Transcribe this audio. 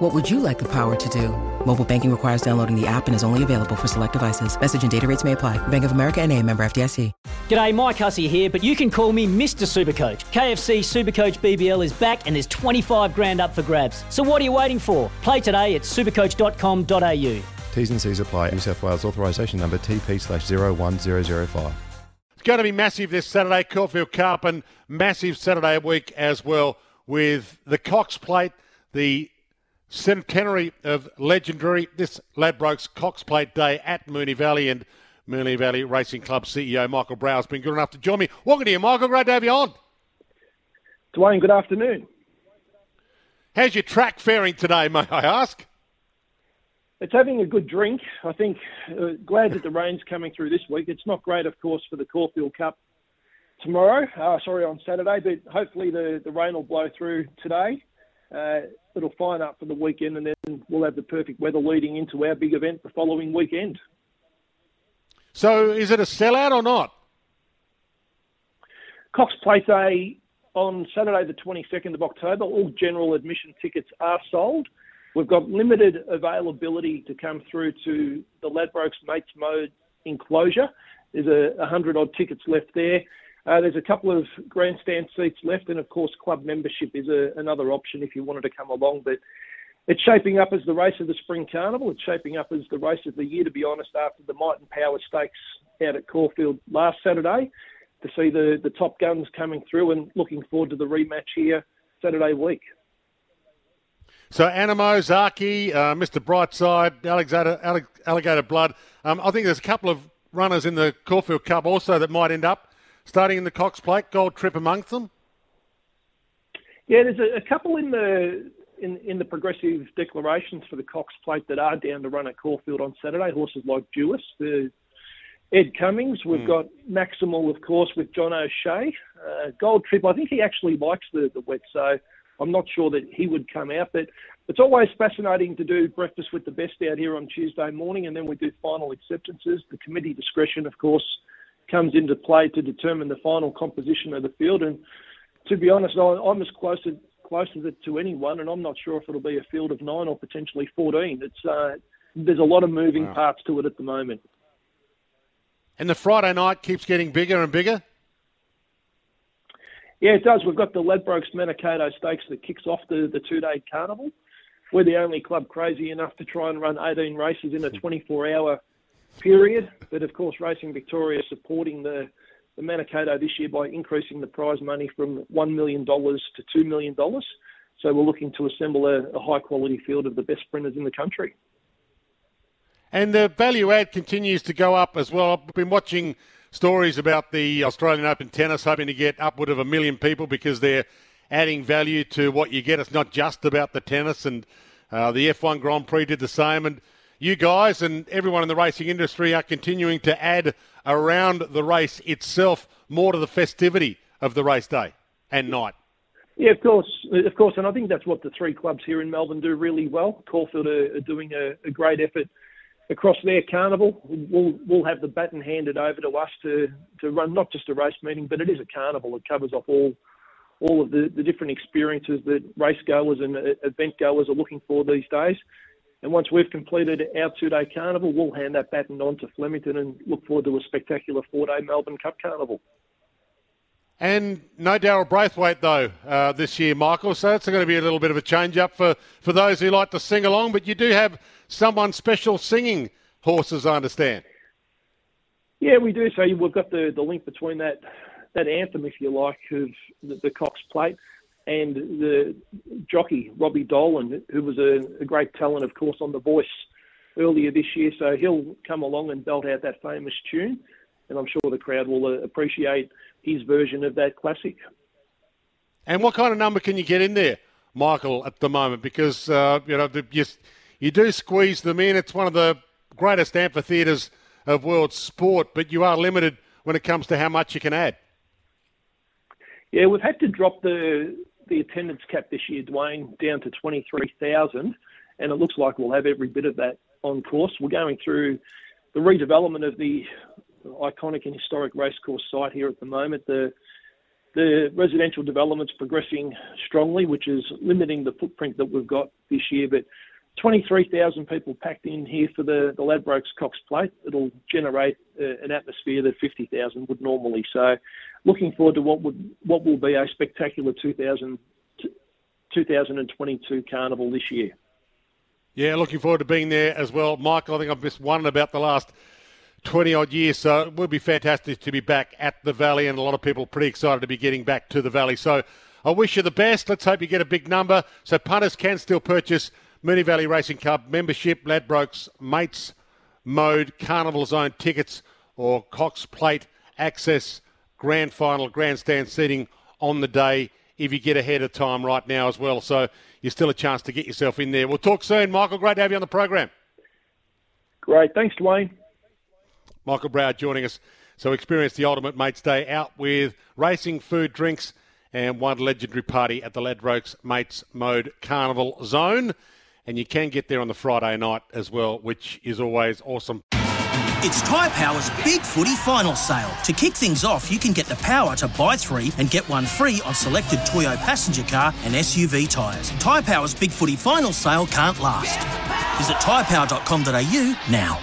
What would you like the power to do? Mobile banking requires downloading the app and is only available for select devices. Message and data rates may apply. Bank of America and a member FDIC. G'day, Mike Hussey here, but you can call me Mr. Supercoach. KFC Supercoach BBL is back and there's 25 grand up for grabs. So what are you waiting for? Play today at supercoach.com.au. T's and C's apply. New South Wales authorisation number TP slash 01005. It's going to be massive this Saturday, Caulfield Cup, and massive Saturday week as well with the Cox Plate, the centenary of legendary this Ladbrokes Cox Plate Day at Moonee Valley and Moonee Valley Racing Club CEO Michael Browell has been good enough to join me. Welcome to you, Michael. Great to have you on. Dwayne, good afternoon. How's your track faring today, may I ask? It's having a good drink. I think uh, glad that the rain's coming through this week. It's not great, of course, for the Caulfield Cup tomorrow. Uh, sorry, on Saturday, but hopefully the, the rain will blow through today. Uh, it'll fine up for the weekend, and then we'll have the perfect weather leading into our big event the following weekend. So, is it a sellout or not? Cox Plate Day on Saturday, the 22nd of October. All general admission tickets are sold. We've got limited availability to come through to the Ladbrokes Mates Mode enclosure. There's a 100 odd tickets left there. Uh, there's a couple of grandstand seats left, and of course, club membership is a, another option if you wanted to come along. But it's shaping up as the race of the Spring Carnival. It's shaping up as the race of the year, to be honest, after the Might and Power Stakes out at Caulfield last Saturday, to see the, the top guns coming through and looking forward to the rematch here Saturday week. So Anamoe, Zaaki, uh, Mr. Brightside, Alligator, Alligator Blood. Um, I think there's a couple of runners in the Caulfield Cup also that might end up starting in the Cox Plate. Gold Trip amongst them. Yeah, there's a, a couple in the in, in the progressive declarations for the Cox Plate that are down to run at Caulfield on Saturday. Horses like Duais, the Ed Cummings. We've mm. got Maximal, of course, with John O'Shea. Uh, Gold Trip, I think he actually likes the, the wet, so I'm not sure that he would come out. But it's always fascinating to do breakfast with the best out here on Tuesday morning, and then we do final acceptances. The committee discretion, of course, comes into play to determine the final composition of the field. And to be honest, I'm as close to close to anyone, and I'm not sure if it'll be a field of nine or potentially 14. It's uh, there's a lot of moving wow. parts to it at the moment. And the Friday night keeps getting bigger and bigger. Yeah, it does. We've got the Ladbrokes Manikato Stakes that kicks off the, the two day carnival. We're the only club crazy enough to try and run 18 races in a 24 hour period. But of course, Racing Victoria supporting the, the Manikato this year by increasing the prize money from $1 million to $2 million. So we're looking to assemble a, a high quality field of the best sprinters in the country. And the value add continues to go up as well. I've been watching stories about the Australian Open tennis hoping to get upward of a million people because they're adding value to what you get. It's not just about the tennis, and uh, the F1 Grand Prix did the same. And you guys and everyone in the racing industry are continuing to add around the race itself more to the festivity of the race day and night. Yeah, of course, of course, and I think that's what the three clubs here in Melbourne do really well. Caulfield are, are doing a, a, great effort across their carnival. We'll we'll have the baton handed over to us to, to run not just a race meeting, but it is a carnival. It covers off all all of the, the different experiences that race goers and uh, event goers are looking for these days. And once we've completed our two-day carnival, we'll hand that baton on to Flemington and look forward to a spectacular four-day Melbourne Cup carnival. And no Daryl Braithwaite, though, uh, this year, Michael. So it's going to be a little bit of a change up for, for those who like to sing along. But you do have someone special singing horses, I understand. Yeah, we do. So we've got the, the link between that that anthem, if you like, of the, the Cox Plate and the jockey Robbie Dolan, who was a, a, great talent, of course, on The Voice earlier this year. So he'll come along and belt out that famous tune, and I'm sure the crowd will uh, appreciate his version of that classic. And what kind of number can you get in there, Michael, at the moment? Because uh, you know the, you, you do squeeze them in. It's one of the greatest amphitheatres of world sport, but you are limited when it comes to how much you can add. Yeah, we've had to drop the the attendance cap this year, Dwayne, down to 23,000, and it looks like we'll have every bit of that on course. We're going through the redevelopment of the iconic and historic racecourse site here at the moment. The the residential development's progressing strongly, which is limiting the footprint that we've got this year. But 23,000 people packed in here for the, the Ladbrokes Cox Plate. It'll generate uh, an atmosphere that 50,000 would normally. So, looking forward to what would what will be a spectacular 2000, 2022 carnival this year. Yeah, looking forward to being there as well, Michael. I think I've missed one in about the last 20 odd years, so it would be fantastic to be back at the Valley, and a lot of people pretty excited to be getting back to the Valley. So, I wish you the best. Let's hope you get a big number so punters can still purchase Moonee Valley Racing Club membership, Ladbrokes Mates Mode, Carnival Zone tickets, or Cox Plate access, grand final, grandstand seating on the day if you get ahead of time right now as well. So you're still a chance to get yourself in there. We'll talk soon. Michael, great to have you on the program. Great. Thanks, Dwayne. Michael Browell joining us. So experience the ultimate mates day out with racing, food, drinks, and one legendary party at the Ladbrokes Mates Mode Carnival Zone and you can get there on the Friday night as well, which is always awesome. It's Tyre Power's Big Footy Final Sale. To kick things off, you can get the power to buy three and get one free on selected Toyo passenger car and SUV tyres. Tyre Power's Big Footy Final Sale can't last. Visit tyrepower.com.au now.